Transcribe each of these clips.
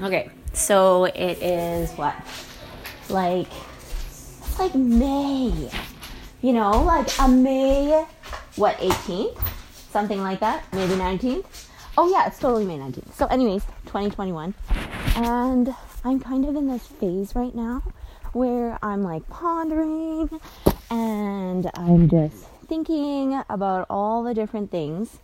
Okay, so it is what? Like, it's like May. You know, like a May, what, 18th? Something like that? Maybe 19th? Oh, yeah, it's totally May 19th. So, anyways, 2021. And I'm kind of in this phase right now where I'm like pondering and I'm just thinking about all the different things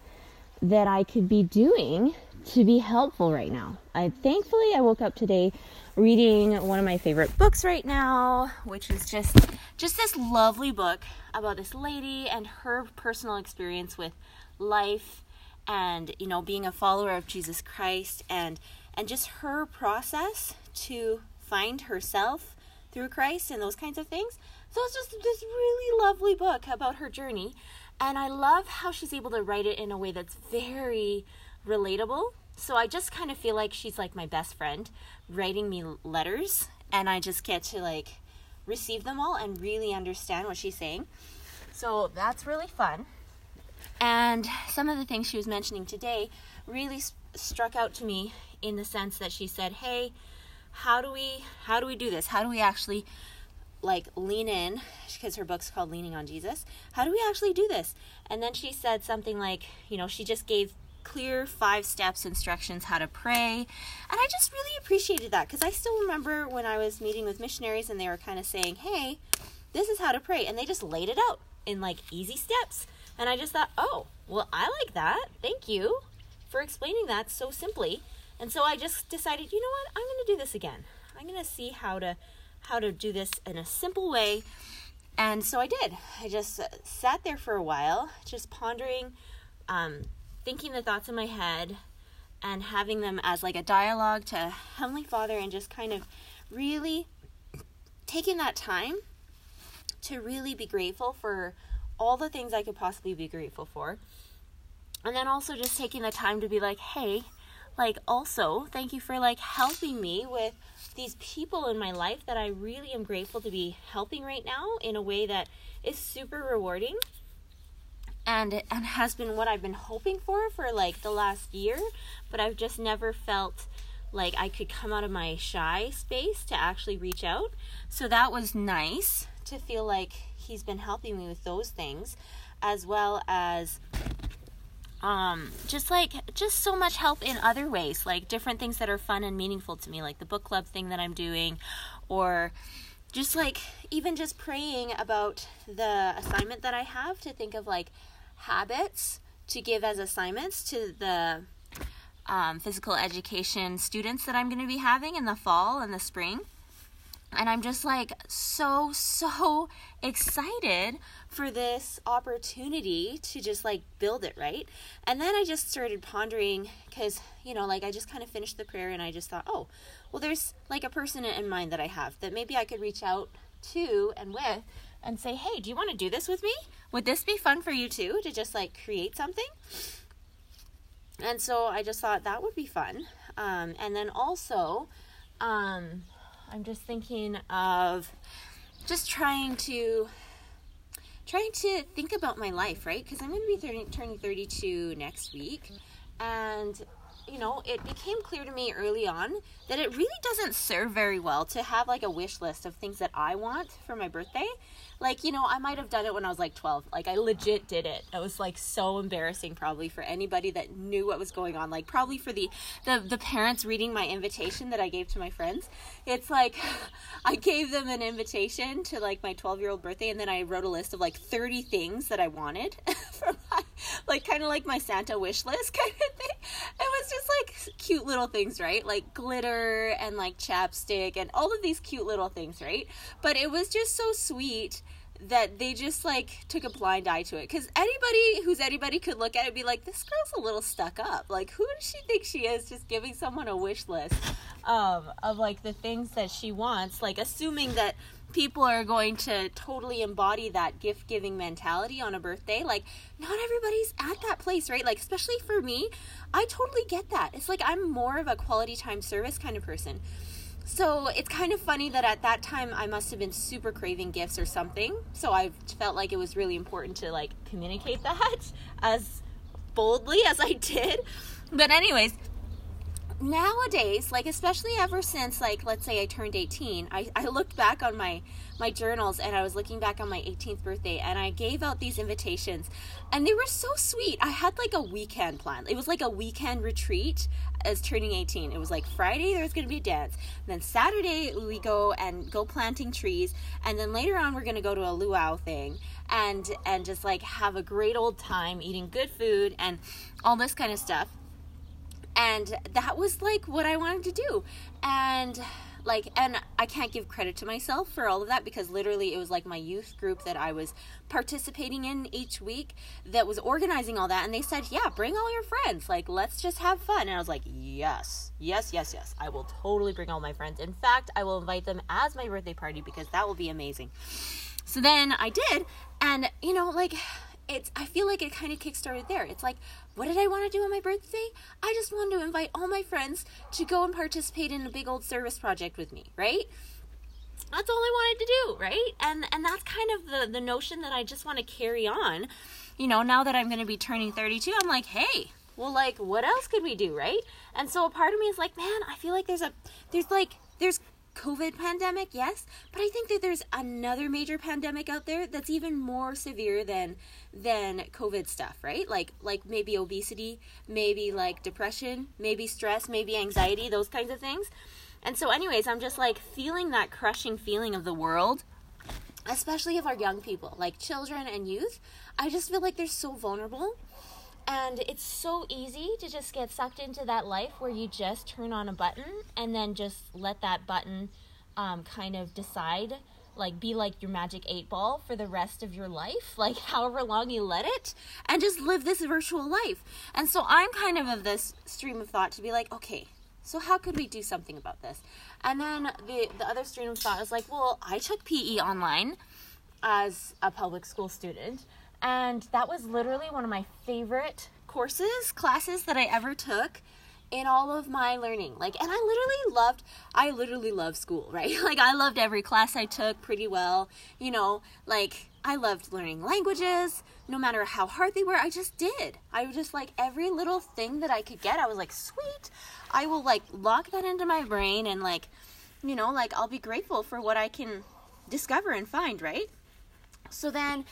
that I could be doing to be helpful right now. I thankfully I woke up today reading one of my favorite books right now, which is just just this lovely book about this lady and her personal experience with life and you know being a follower of Jesus Christ and and just her process to find herself through Christ and those kinds of things. So it's just this really lovely book about her journey. And I love how she's able to write it in a way that's very relatable. So I just kind of feel like she's like my best friend writing me letters and I just get to like receive them all and really understand what she's saying. So that's really fun. And some of the things she was mentioning today really st- struck out to me in the sense that she said, "Hey, how do we how do we do this? How do we actually like lean in because her book's called Leaning on Jesus. How do we actually do this?" And then she said something like, you know, she just gave clear five steps instructions how to pray. And I just really appreciated that because I still remember when I was meeting with missionaries and they were kind of saying, "Hey, this is how to pray." And they just laid it out in like easy steps. And I just thought, "Oh, well, I like that. Thank you for explaining that so simply." And so I just decided, you know what? I'm going to do this again. I'm going to see how to how to do this in a simple way. And so I did. I just sat there for a while, just pondering, um, thinking the thoughts in my head, and having them as like a dialogue to Heavenly Father, and just kind of really taking that time to really be grateful for all the things I could possibly be grateful for. And then also just taking the time to be like, hey, like also thank you for like helping me with these people in my life that I really am grateful to be helping right now in a way that is super rewarding and and has been what I've been hoping for for like the last year but I've just never felt like I could come out of my shy space to actually reach out. So that was nice to feel like he's been helping me with those things as well as um, just like just so much help in other ways like different things that are fun and meaningful to me like the book club thing that i'm doing or just like even just praying about the assignment that i have to think of like habits to give as assignments to the um, physical education students that i'm going to be having in the fall and the spring and I'm just like so, so excited for this opportunity to just like build it, right? And then I just started pondering because, you know, like I just kind of finished the prayer and I just thought, oh, well, there's like a person in mind that I have that maybe I could reach out to and with and say, hey, do you want to do this with me? Would this be fun for you too to just like create something? And so I just thought that would be fun. Um, and then also, um, I'm just thinking of just trying to trying to think about my life, right? Because I'm going to be 30, turning 32 next week, and you know, it became clear to me early on that it really doesn't serve very well to have like a wish list of things that I want for my birthday like you know i might have done it when i was like 12 like i legit did it. It was like so embarrassing probably for anybody that knew what was going on. Like probably for the the, the parents reading my invitation that i gave to my friends. It's like i gave them an invitation to like my 12 year old birthday and then i wrote a list of like 30 things that i wanted for my like kind of like my santa wish list kind of thing. It was just like cute little things right? Like glitter and like chapstick and all of these cute little things right? But it was just so sweet that they just like took a blind eye to it. Because anybody who's anybody could look at it and be like this girl's a little stuck up. Like who does she think she is just giving someone a wish list um, of like the things that she wants? Like assuming that people are going to totally embody that gift giving mentality on a birthday like not everybody's at that place right? Like especially for me i totally get that. It's like i'm more of a quality time service kind of person so it's kind of funny that at that time I must have been super craving gifts or something. So I felt like it was really important to like communicate that as boldly as I did. But anyways, nowadays, like especially ever since like let's say I turned 18, I, I looked back on my my journals and I was looking back on my 18th birthday and I gave out these invitations and they were so sweet. I had like a weekend plan. It was like a weekend retreat as turning 18. It was like Friday there was going to be a dance. then Saturday we go and go planting trees and then later on we're going to go to a luau thing and and just like have a great old time eating good food and all this kind of stuff and that was like what I wanted to do. And like and I can't give credit to myself for all of that because literally it was like my youth group that I was participating in each week that was organizing all that and they said, "Yeah, bring all your friends. Like let's just have fun." And I was like, "Yes. Yes, yes, yes. I will totally bring all my friends. In fact, I will invite them as my birthday party because that will be amazing." So then I did and you know like it's I feel like it kind of kickstarted there. It's like, what did I want to do on my birthday? I just wanted to invite all my friends to go and participate in a big old service project with me, right? That's all I wanted to do, right? And and that's kind of the the notion that I just want to carry on. You know, now that I'm going to be turning 32, I'm like, hey, well like what else could we do, right? And so a part of me is like, man, I feel like there's a there's like there's COVID pandemic, yes, but I think that there's another major pandemic out there that's even more severe than than COVID stuff, right? Like like maybe obesity, maybe like depression, maybe stress, maybe anxiety, those kinds of things. And so anyways, I'm just like feeling that crushing feeling of the world, especially of our young people, like children and youth. I just feel like they're so vulnerable and it's so easy to just get sucked into that life where you just turn on a button and then just let that button um, kind of decide, like, be like your magic eight ball for the rest of your life, like, however long you let it, and just live this virtual life. And so I'm kind of of this stream of thought to be like, okay, so how could we do something about this? And then the the other stream of thought is like, well, I took PE online as a public school student and that was literally one of my favorite courses, classes that I ever took in all of my learning. Like, and I literally loved, I literally love school, right? Like, I loved every class I took pretty well. You know, like, I loved learning languages, no matter how hard they were. I just did. I was just like, every little thing that I could get, I was like, sweet. I will, like, lock that into my brain and, like, you know, like, I'll be grateful for what I can discover and find, right? So then,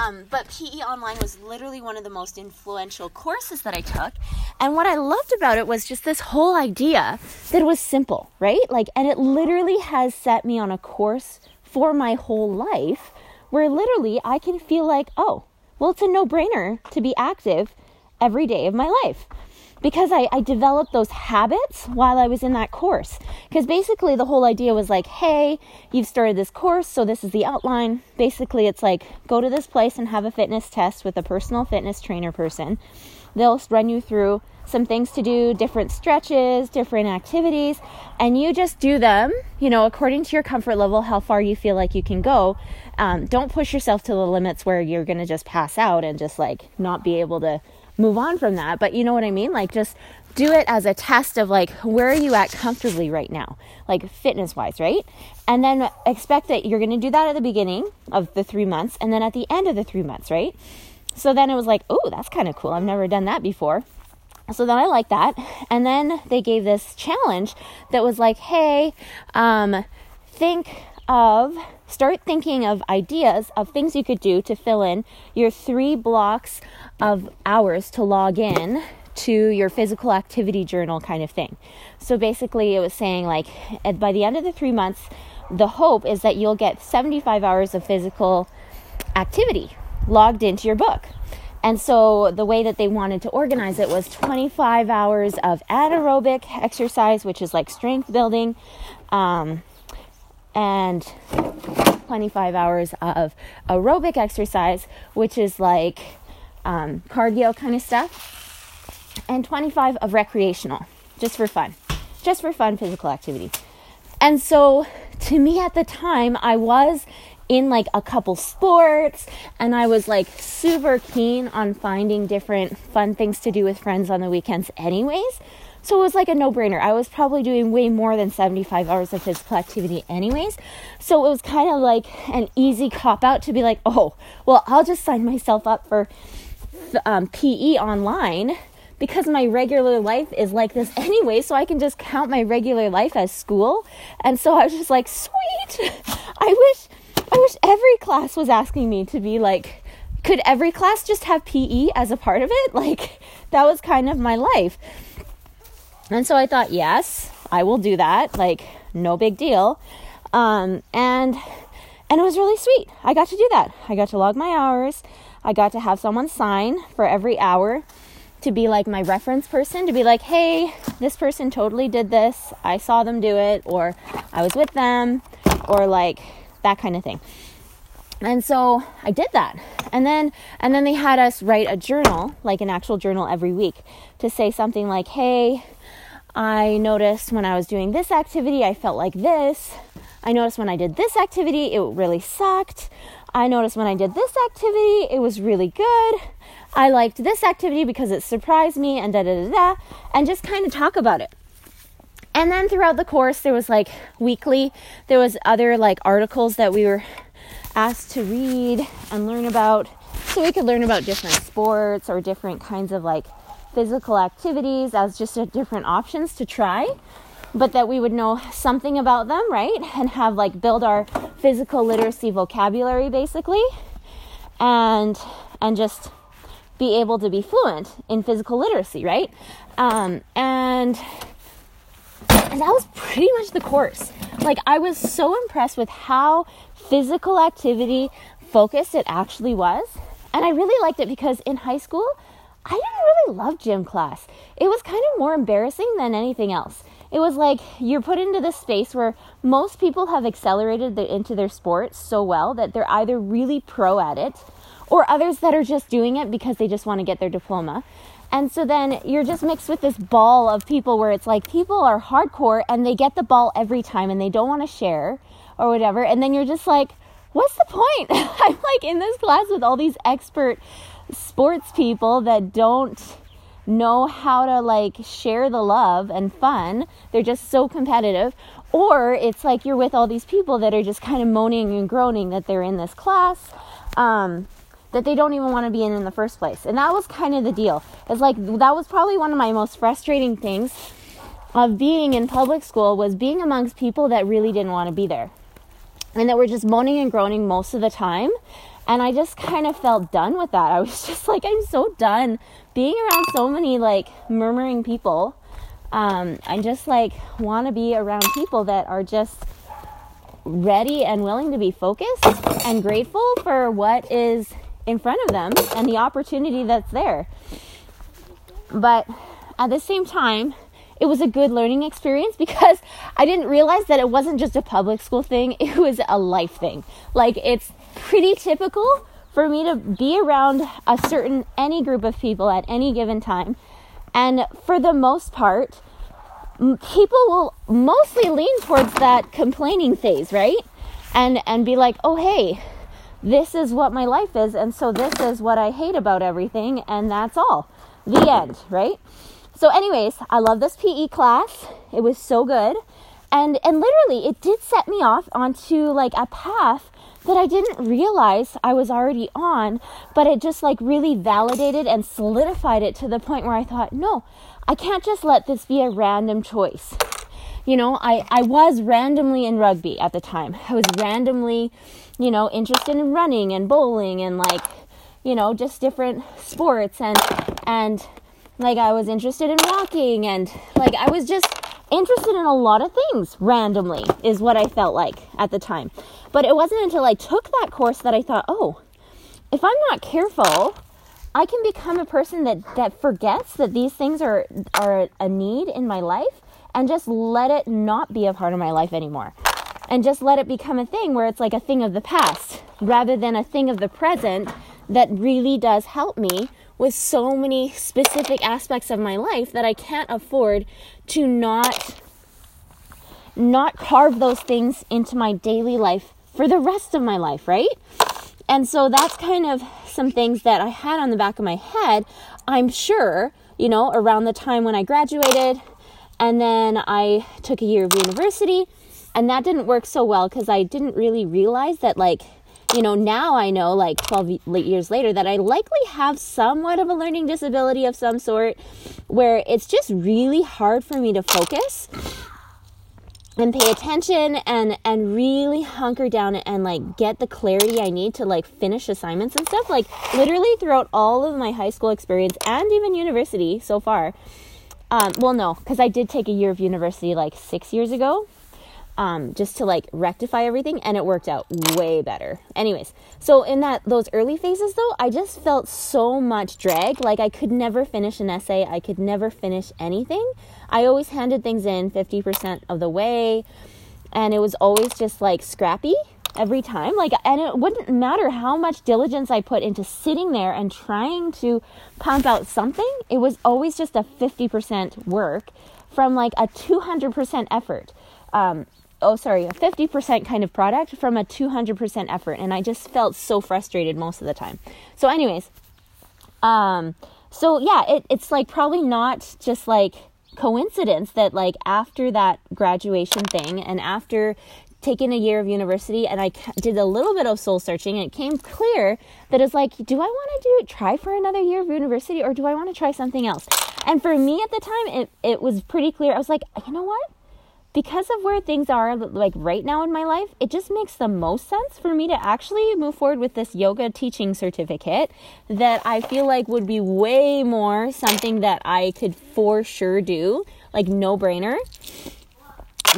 um, but PE Online was literally one of the most influential courses that I took. And what I loved about it was just this whole idea that was simple, right? Like, and it literally has set me on a course for my whole life where literally I can feel like, oh, well, it's a no brainer to be active every day of my life because I, I developed those habits while I was in that course. Because basically, the whole idea was like, hey, you've started this course, so this is the outline. Basically, it's like go to this place and have a fitness test with a personal fitness trainer person. They'll run you through some things to do, different stretches, different activities, and you just do them, you know, according to your comfort level, how far you feel like you can go. Um, don't push yourself to the limits where you're going to just pass out and just like not be able to move on from that. But you know what I mean? Like just do it as a test of like where are you at comfortably right now? Like fitness wise right? And then expect that you're going to do that at the beginning of the three months and then at the end of the three months right? So then it was like oh that's kind of cool. I've never done that before. So then i like that. And then they gave this challenge that was like hey um, think of start thinking of ideas of things you could do to fill in your three blocks of hours to log in to your physical activity journal kind of thing. So basically, it was saying like by the end of the three months, the hope is that you'll get 75 hours of physical activity logged into your book. And so the way that they wanted to organize it was 25 hours of anaerobic exercise, which is like strength building, um, and 25 hours of aerobic exercise, which is like um, cardio kind of stuff, and 25 of recreational, just for fun, just for fun physical activity. And so to me at the time, I was in like a couple sports and I was like super keen on finding different fun things to do with friends on the weekends, anyways. So it was like a no brainer. I was probably doing way more than 75 hours of physical activity, anyways. So it was kind of like an easy cop out to be like, oh, well, I'll just sign myself up for um, PE online because my regular life is like this anyway, so I can just count my regular life as school. And so I was just like, sweet. I wish I wish every class was asking me to be like could every class just have PE as a part of it? Like that was kind of my life. And so I thought, yes, I will do that. Like no big deal. Um, and and it was really sweet. I got to do that. I got to log my hours. I got to have someone sign for every hour to be like my reference person to be like, hey, this person totally did this. I saw them do it, or I was with them, or like that kind of thing. And so I did that. And then and then they had us write a journal, like an actual journal every week to say something like, "Hey, I noticed when I was doing this activity, I felt like this. I noticed when I did this activity, it really sucked. I noticed when I did this activity, it was really good. I liked this activity because it surprised me and da da da da, and just kind of talk about it. And then throughout the course, there was like weekly, there was other like articles that we were asked to read and learn about. So we could learn about different sports or different kinds of like physical activities as just different options to try but that we would know something about them, right? And have like build our physical literacy vocabulary basically and and just be able to be fluent in physical literacy, right? Um, and and that was pretty much the course. Like I was so impressed with how physical activity focused it actually was. And I really liked it because in high school, I didn't really love gym class. It was kind of more embarrassing than anything else it was like you're put into this space where most people have accelerated the, into their sport so well that they're either really pro at it or others that are just doing it because they just want to get their diploma. And so then you're just mixed with this ball of people where it's like people are hardcore and they get the ball every time and they don't want to share or whatever. And then you're just like, what's the point? I'm like in this class with all these expert sports people that don't know how to like share the love and fun. They're just so competitive. Or it's like you're with all these people that are just kind of moaning and groaning that they're in this class. Um, that they don't even want to be in in the first place. And that was kind of the deal. It's like that was probably one of my most frustrating things of being in public school was being amongst people that really didn't want to be there. And that were just moaning and groaning most of the time. And I just kind of felt done with that. I was just like, I'm so done being around so many like murmuring people, um, I just like want to be around people that are just ready and willing to be focused and grateful for what is in front of them and the opportunity that's there. But at the same time, it was a good learning experience because I didn't realize that it wasn't just a public school thing, it was a life thing. Like, it's pretty typical for me to be around a certain any group of people at any given time. And for the most part people will mostly lean towards that complaining phase right? And and be like oh hey this is what my life is and so this is what i hate about everything and that's all. The end right? So anyways i love this pe class. It was so good. And and literally it did set me off onto like a path that I didn't realize I was already on, but it just like really validated and solidified it to the point where I thought, no, I can't just let this be a random choice. You know, I, I was randomly in rugby at the time. I was randomly, you know, interested in running and bowling and like, you know, just different sports and and like I was interested in walking and like I was just interested in a lot of things randomly, is what I felt like at the time. But it wasn't until I took that course that I thought, oh, if I'm not careful, I can become a person that, that forgets that these things are, are a need in my life and just let it not be a part of my life anymore. And just let it become a thing where it's like a thing of the past rather than a thing of the present that really does help me with so many specific aspects of my life that I can't afford to not not carve those things into my daily life for the rest of my life, right? And so that's kind of some things that I had on the back of my head. I'm sure, you know, around the time when I graduated and then I took a year of university and that didn't work so well cuz I didn't really realize that like you know, now I know, like 12 years later, that I likely have somewhat of a learning disability of some sort where it's just really hard for me to focus and pay attention and and really hunker down and like get the clarity I need to like finish assignments and stuff. Like literally throughout all of my high school experience and even university so far um, well no because I did take a year of university like six years ago um, just to like rectify everything and it worked out way better. Anyways so in that those early phases though i just felt so much drag. Like i could never finish an essay. I could never finish anything. I always handed things in 50% of the way and it was always just like scrappy every time. Like and it wouldn't matter how much diligence i put into sitting there and trying to pump out something it was always just a 50% work from like a 200% effort. Um, oh sorry a 50% kind of product from a 200% effort and i just felt so frustrated most of the time. So anyways um so yeah it, it's like probably not just like coincidence that like after that graduation thing and after taking a year of university and I did a little bit of soul searching and it came clear that it's like do I want to do try for another year of university or do I want to try something else? And for me at the time it, it was pretty clear. I was like you know what because of where things are like right now in my life, it just makes the most sense for me to actually move forward with this yoga teaching certificate that I feel like would be way more something that I could for sure do, like no brainer,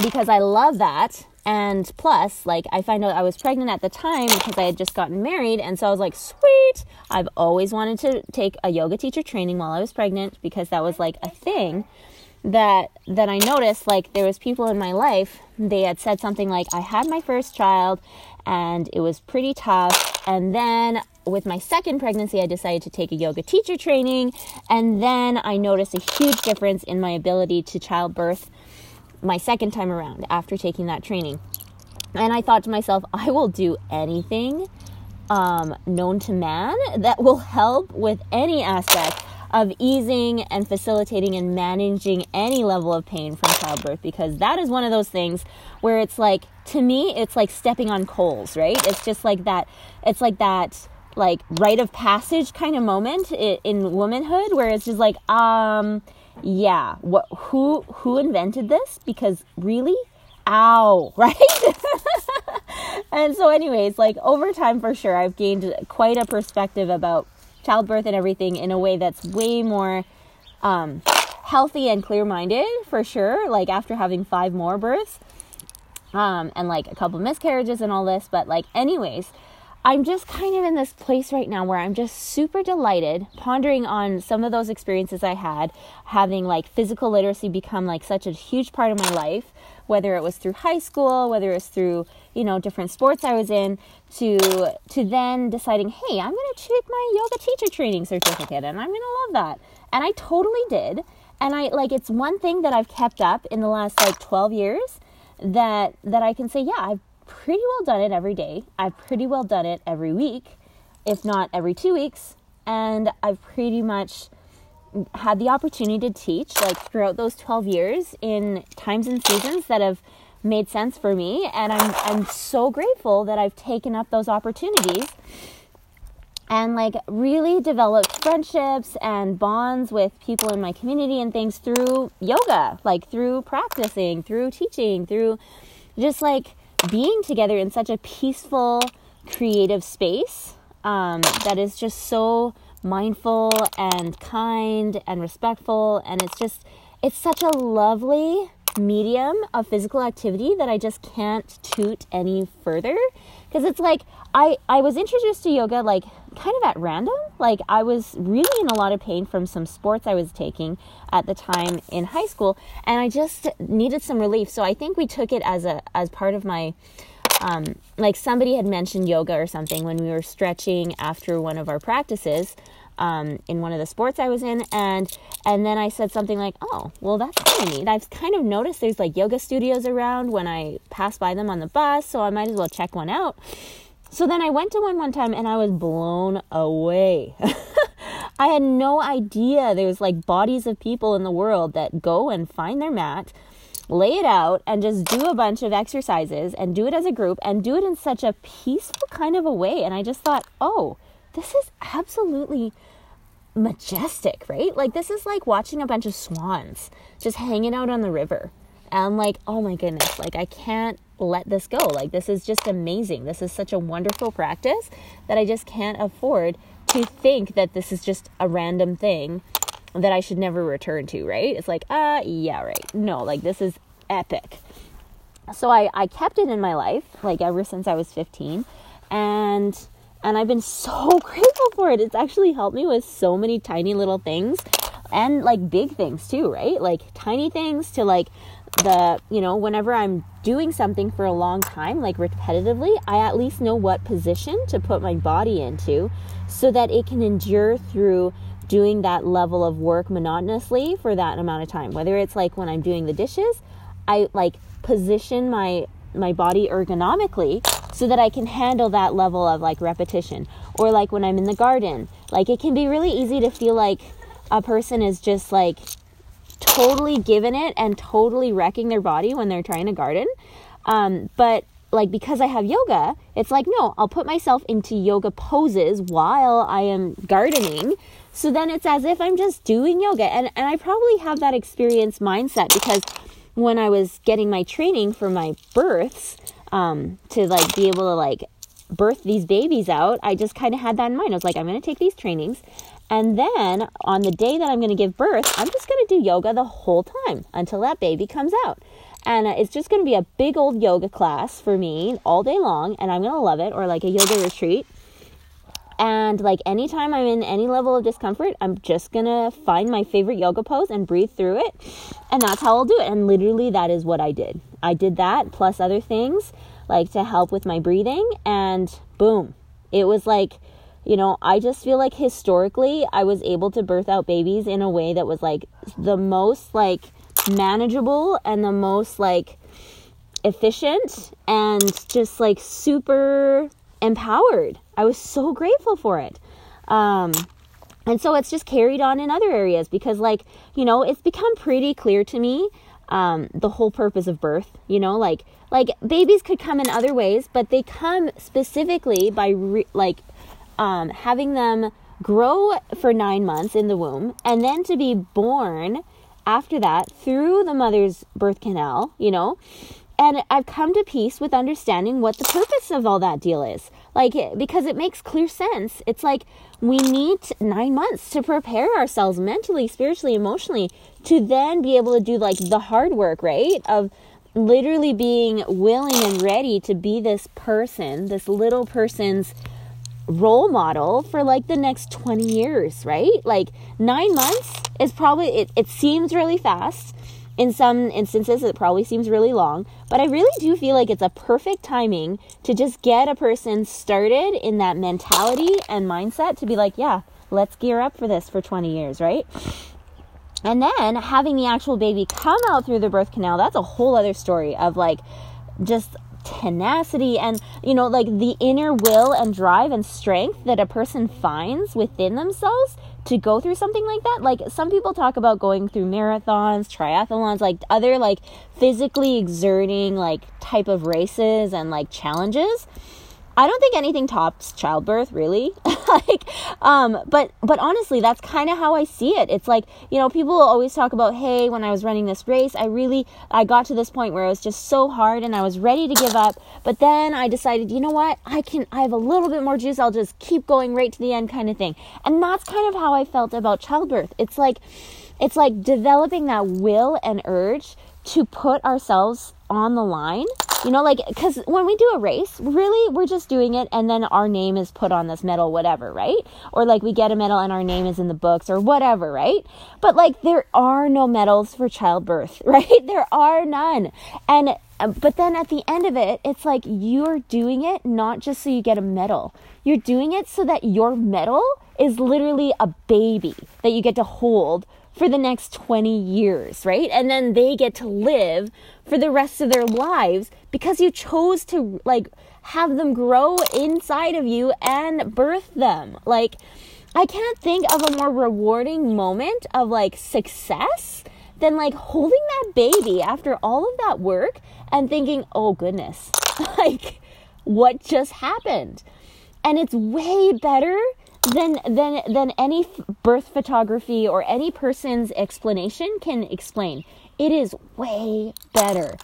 because I love that. And plus, like, I find out I was pregnant at the time because I had just gotten married. And so I was like, sweet, I've always wanted to take a yoga teacher training while I was pregnant because that was like a thing that that I noticed like there was people in my life they had said something like I had my first child and it was pretty tough. And then with my second pregnancy I decided to take a yoga teacher training. And then I noticed a huge difference in my ability to childbirth my second time around after taking that training. And I thought to myself I will do anything um, known to man that will help with any aspect of easing and facilitating and managing any level of pain from childbirth because that is one of those things where it's like to me it's like stepping on coals right? It's just like that it's like that like rite of passage kind of moment in, womanhood where it's just like um yeah what who who invented this? Because really? Ow right? And so anyways like over time for sure i've gained quite a perspective about childbirth and everything in a way that's way more um, healthy and clear minded for sure. Like after having five more births um, and like a couple miscarriages and all this. But, like, anyways, I'm just kind of in this place right now where I'm just super delighted, pondering on some of those experiences I had, having like physical literacy become like such a huge part of my life whether it was through high school, whether it was through, you know, different sports I was in, to to then deciding, hey, I'm gonna take my yoga teacher training certificate and I'm gonna love that. And I totally did. And I like it's one thing that I've kept up in the last like 12 years that that I can say, yeah, I've pretty well done it every day. I've pretty well done it every week, if not every two weeks. And I've pretty much had the opportunity to teach like throughout those 12 years in times and seasons that have made sense for me and I'm I'm so grateful that I've taken up those opportunities and like really developed friendships and bonds with people in my community and things through yoga, like through practicing, through teaching, through just like being together in such a peaceful, creative space um, that is just so mindful and kind and respectful. And it's just, it's such a lovely medium of physical activity that I just can't toot any further. Because it's like, I, I was introduced to yoga like kind of at random. Like I was really in a lot of pain from some sports I was taking at the time in high school, and I just needed some relief. So I think we took it as a as part of my um, like somebody had mentioned yoga or something when we were stretching after one of our practices um, in one of the sports I was in, and and then I said something like, "Oh, well, that's kind of neat. I've kind of noticed there's like yoga studios around when I pass by them on the bus, so I might as well check one out." So then I went to one one time, and I was blown away. I had no idea there was like bodies of people in the world that go and find their mat lay it out and just do a bunch of exercises and do it as a group and do it in such a peaceful kind of a way. And I just thought, oh, this is absolutely majestic, right? Like, this is like watching a bunch of swans just hanging out on the river. And like, oh my goodness, like, I can't let this go. Like, this is just amazing. This is such a wonderful practice that I just can't afford to think that this is just a random thing that I should never return to, right? It's like, uh, yeah, right. No, like this is epic. So I, I kept it in my life, like ever since I was 15. And and I've been so grateful for it. It's actually helped me with so many tiny little things and like big things too, right? Like tiny things to like the, you know, whenever I'm doing something for a long time, like repetitively, I at least know what position to put my body into so that it can endure through doing that level of work monotonously for that amount of time. Whether it's like when I'm doing the dishes, I like position my my body ergonomically so that I can handle that level of like repetition. Or like when I'm in the garden, like it can be really easy to feel like a person is just like totally given it and totally wrecking their body when they're trying to garden. Um, but like because I have yoga, it's like no, I'll put myself into yoga poses while I am gardening so then it's as if I'm just doing yoga. And, and I probably have that experience mindset because when I was getting my training for my births, um, to like be able to like birth these babies out, I just kind of had that in mind. I was like, I'm going to take these trainings. And then on the day that I'm going to give birth, I'm just going to do yoga the whole time until that baby comes out. And uh, it's just going to be a big old yoga class for me all day long. And I'm going to love it, or like a yoga retreat. And like anytime I'm in any level of discomfort, I'm just gonna find my favorite yoga pose and breathe through it. And that's how I'll do it. And literally, that is what I did. I did that plus other things like to help with my breathing. And boom, it was like, you know, I just feel like historically I was able to birth out babies in a way that was like the most like manageable and the most like efficient and just like super empowered. I was so grateful for it. Um, and so it's just carried on in other areas because, like, you know, it's become pretty clear to me um, the whole purpose of birth. You know, like, like babies could come in other ways, but they come specifically by re- like um, having them grow for nine months in the womb and then to be born after that through the mother's birth canal. You know, and I've come to peace with understanding what the purpose of all that deal is. Like, because it makes clear sense. It's like we need nine months to prepare ourselves mentally, spiritually, emotionally to then be able to do like the hard work, right? Of literally being willing and ready to be this person, this little person's role model for like the next 20 years, right? Like nine months is probably, it, it seems really fast in some instances, it probably seems really long, but I really do feel like it's a perfect timing to just get a person started in that mentality and mindset to be like, yeah, let's gear up for this for 20 years, right? And then having the actual baby come out through the birth canal, that's a whole other story of like just tenacity and you know like the inner will and drive and strength that a person finds within themselves to go through something like that. Like some people talk about going through marathons, triathlons, like other like physically exerting like type of races and like challenges. I don't think anything tops childbirth, really. like, um, but but honestly, that's kind of how I see it. It's like you know, people always talk about, hey, when I was running this race, I really I got to this point where it was just so hard and I was ready to give up. But then I decided, you know what, I can, I have a little bit more juice. I'll just keep going right to the end, kind of thing. And that's kind of how I felt about childbirth. It's like, it's like developing that will and urge to put ourselves on the line. You know, like, because when we do a race, really, we're just doing it and then our name is put on this medal, whatever, right? Or like we get a medal and our name is in the books or whatever, right? But like, there are no medals for childbirth, right? There are none. And, uh, but then at the end of it, it's like you're doing it not just so you get a medal, you're doing it so that your medal is literally a baby that you get to hold for the next 20 years, right? And then they get to live for the rest of their lives because you chose to like have them grow inside of you and birth them. Like, I can't think of a more rewarding moment of like success than like holding that baby after all of that work and thinking, oh goodness, like what just happened? And it's way better than than than any birth photography or any person's explanation can explain. It is way better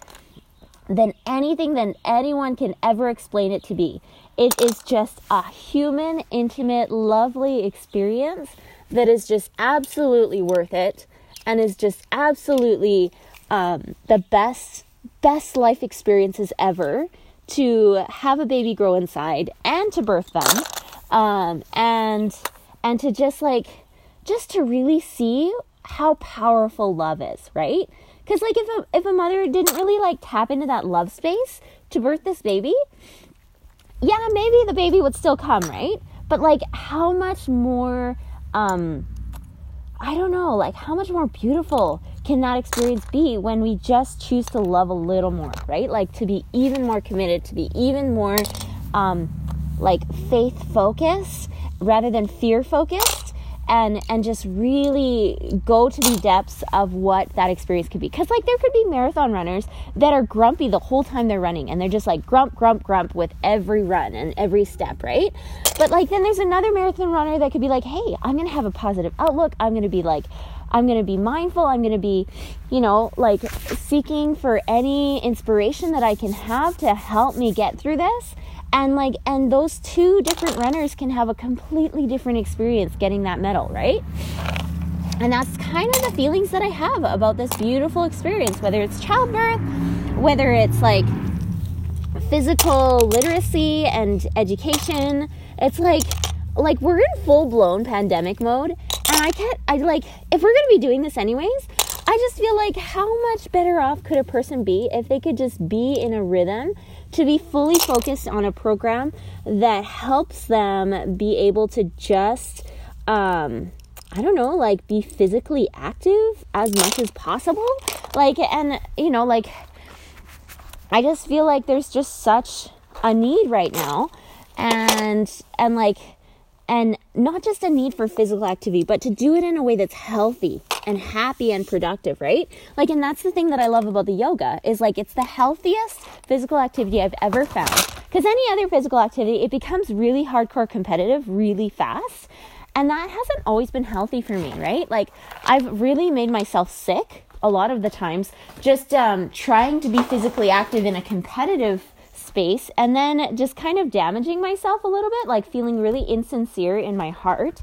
than anything than anyone can ever explain it to be. It is just a human, intimate, lovely experience that is just absolutely worth it and is just absolutely um, the best, best life experiences ever to have a baby grow inside and to birth them um, and and to just like just to really see how powerful love is right because like if a, if a mother didn't really like tap into that love space to birth this baby yeah maybe the baby would still come right? But like how much more um i don't know like how much more beautiful can that experience be when we just choose to love a little more right? Like to be even more committed to be even more um like faith focused rather than fear focused and and just really go to the depths of what that experience could be. Because like there could be marathon runners that are grumpy the whole time they're running and they're just like grump grump grump with every run and every step right? But like then there's another marathon runner that could be like hey i'm gonna have a positive outlook. I'm gonna be like I'm going to be mindful. I'm going to be, you know, like seeking for any inspiration that I can have to help me get through this and like and those two different runners can have a completely different experience getting that medal right? And that's kind of the feelings that i have about this beautiful experience whether it's childbirth whether it's like physical literacy and education. It's like like we're in full blown pandemic mode and i can't i like if we're to be doing this anyways i just feel like how much better off could a person be if they could just be in a rhythm to be fully focused on a program that helps them be able to just um, I don't know, like be physically active as much as possible. Like, and you know, like, I just feel like there's just such a need right now. And, and like, and not just a need for physical activity, but to do it in a way that's healthy and happy and productive, right? Like, and that's the thing that I love about the yoga is like it's the healthiest physical activity I've ever found. Because any other physical activity, it becomes really hardcore competitive really fast. And that hasn't always been healthy for me, right? Like, I've really made myself sick a lot of the times just um, trying to be physically active in a competitive space and then just kind of damaging myself a little bit, like feeling really insincere in my heart.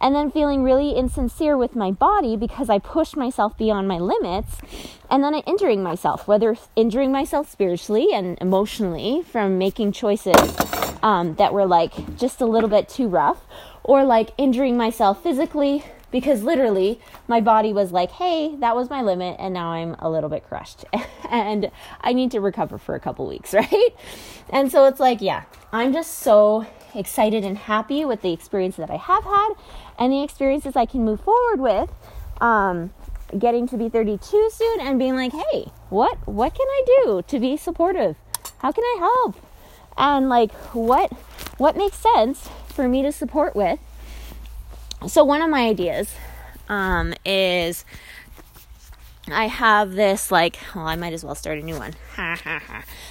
And then feeling really insincere with my body because I pushed myself beyond my limits. And then injuring myself, whether injuring myself spiritually and emotionally from making choices um, that were like just a little bit too rough, or like injuring myself physically because literally my body was like, hey, that was my limit, and now I'm a little bit crushed and I need to recover for a couple weeks, right? And so it's like, yeah, I'm just so excited and happy with the experience that I have had and the experiences I can move forward with. Um, getting to be 32 soon and being like, hey, what what can I do to be supportive? How can I help? And like what what makes sense for me to support with so one of my ideas um, is I have this like, well, I might as well start a new one.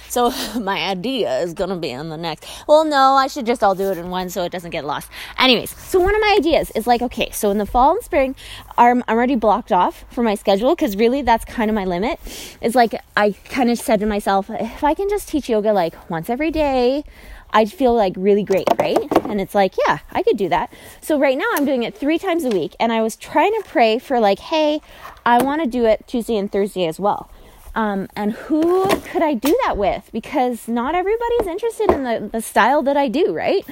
so my idea is gonna be on the next. Well, no, I should just all do it in one so it doesn't get lost. Anyways, so one of my ideas is like, okay, so in the fall and spring, I'm, I'm already blocked off for my schedule because really that's kind of my limit. Is like I kind of said to myself, if I can just teach yoga like once every day, I'd feel like really great, right? And it's like, yeah, I could do that. So right now I'm doing it three times a week, and I was trying to pray for like, hey, I want to do it Tuesday and Thursday as well. Um, and who could I do that with? Because not everybody's interested in the, the style that I do, right?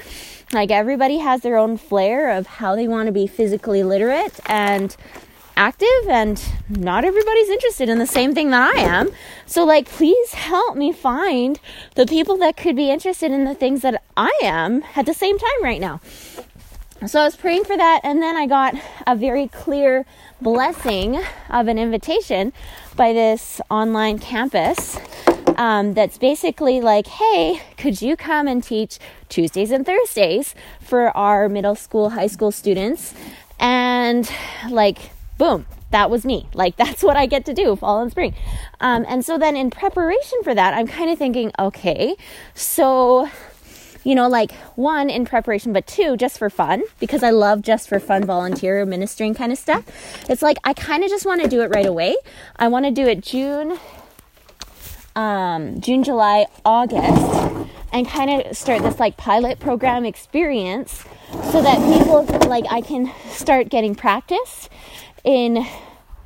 Like everybody has their own flair of how they want to be physically literate and active and not everybody's interested in the same thing that I am. So like please help me find the people that could be interested in the things that I am at the same time right now. So I was praying for that and then I got a very clear blessing of an invitation by this online campus um, that's basically like, hey, could you come and teach Tuesdays and Thursdays for our middle school, high school students? And like boom, that was me. Like that's what I get to do fall and spring. Um, and so then in preparation for that, I'm kind of thinking, okay, so you know, like one in preparation, but two just for fun because I love just for fun volunteer ministering kind of stuff. It's like I kind of just want to do it right away. I want to do it June, um, June, July, August, and kind of start this like pilot program experience so that people like I can start getting practice in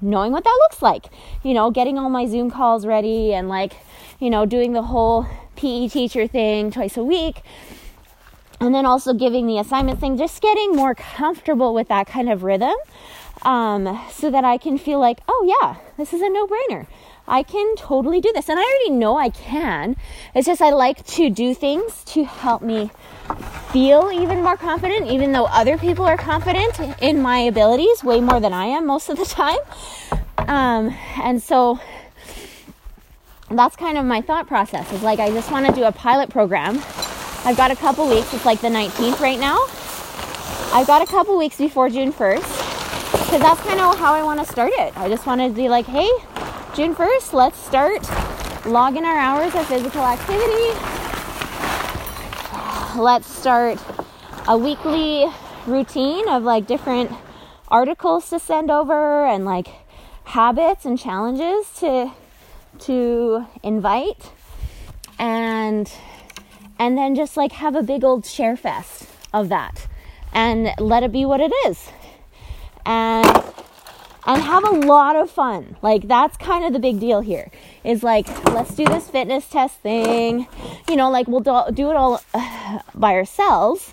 knowing what that looks like. You know, getting all my Zoom calls ready and like, you know, doing the whole PE teacher thing twice a week. And then also giving the assignment thing, just getting more comfortable with that kind of rhythm um, so that I can feel like, oh, yeah, this is a no brainer. I can totally do this. And I already know I can. It's just I like to do things to help me feel even more confident, even though other people are confident in my abilities way more than I am most of the time. Um, and so that's kind of my thought process is like I just want to do a pilot program. I've got a couple weeks, it's like the 19th right now. I've got a couple weeks before June 1st because that's kind of how I want to start it. I just want to be like, hey, June 1st, let's start logging our hours of physical activity. Let's start a weekly routine of like different articles to send over and like habits and challenges to to invite and and then just like have a big old share fest of that and let it be what it is and and have a lot of fun like that's kind of the big deal here is like let's do this fitness test thing you know like we'll do, do it all uh, by ourselves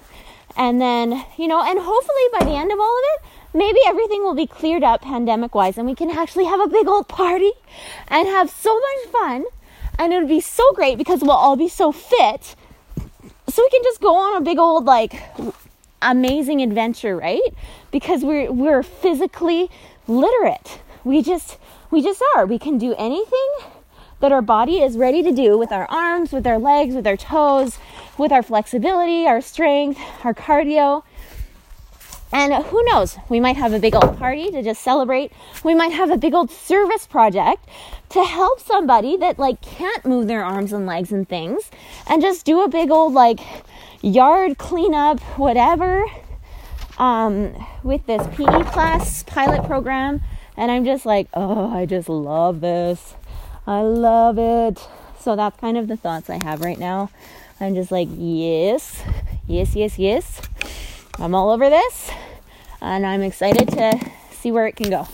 and then you know and hopefully by the end of all of it maybe everything will be cleared up pandemic wise and we can actually have a big old party and have so much fun. And it would be so great because we'll all be so fit. So we can just go on a big old like amazing adventure, right? Because we're we're physically literate. We just we just are. We can do anything that our body is ready to do with our arms, with our legs, with our toes, with our flexibility, our strength, our cardio. And who knows, we might have a big old party to just celebrate. We might have a big old service project to help somebody that like can't move their arms and legs and things and just do a big old like yard cleanup, whatever, um, with this PE class pilot program. And I'm just like, oh, I just love this. I love it. So that's kind of the thoughts I have right now. I'm just like, yes, yes, yes, yes. I'm all over this and I'm excited to see where it can go.